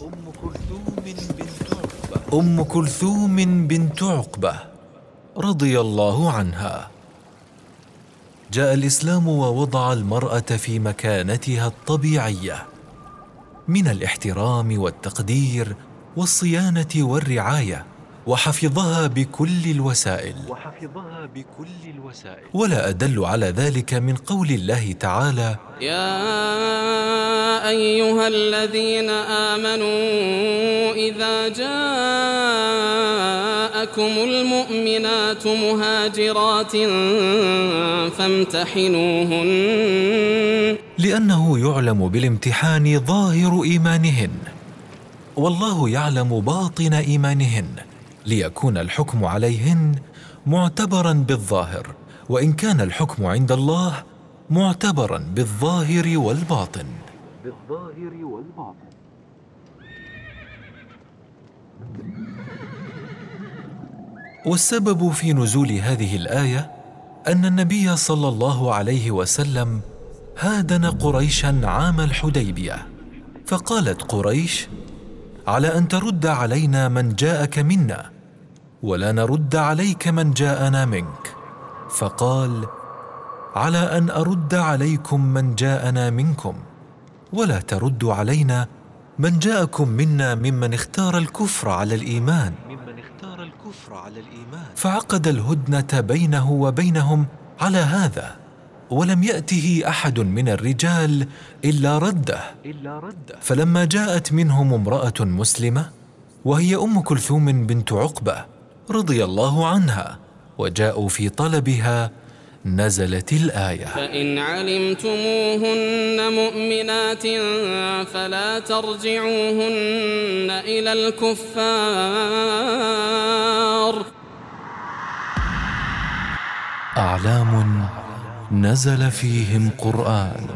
أم كلثوم بنت عقبة. أم كلثوم بنت عقبة رضي الله عنها. جاء الإسلام ووضع المرأة في مكانتها الطبيعية. من الاحترام والتقدير والصيانة والرعاية. وحفظها بكل الوسائل. وحفظها بكل الوسائل. ولا أدل على ذلك من قول الله تعالى يا أيها الذين آمنوا إذا جاءكم المؤمنات مهاجرات فامتحنوهن. لأنه يعلم بالامتحان ظاهر إيمانهن. والله يعلم باطن إيمانهن. ليكون الحكم عليهن معتبرا بالظاهر وإن كان الحكم عند الله معتبرا بالظاهر والباطن. بالظاهر والباطن. والسبب في نزول هذه الآية أن النبي صلى الله عليه وسلم هادن قريشا عام الحديبية فقالت قريش على أن ترد علينا من جاءك منا ولا نرد عليك من جاءنا منك. فقال على أن أرد عليكم من جاءنا منكم ولا تردوا علينا من جاءكم منا ممن اختار الكفر على الإيمان. فعقد الهدنة بينه وبينهم على هذا ولم يأته أحد من الرجال إلا رده. فلما جاءت منهم امرأة مسلمة وهي أم كلثوم بنت عقبة رضي الله عنها وجاءوا في طلبها نزلت الآية. فإن علمتموهن مؤمنات فلا ترجعوهن إلى الكفار. أعلام نزل فيهم قرآن.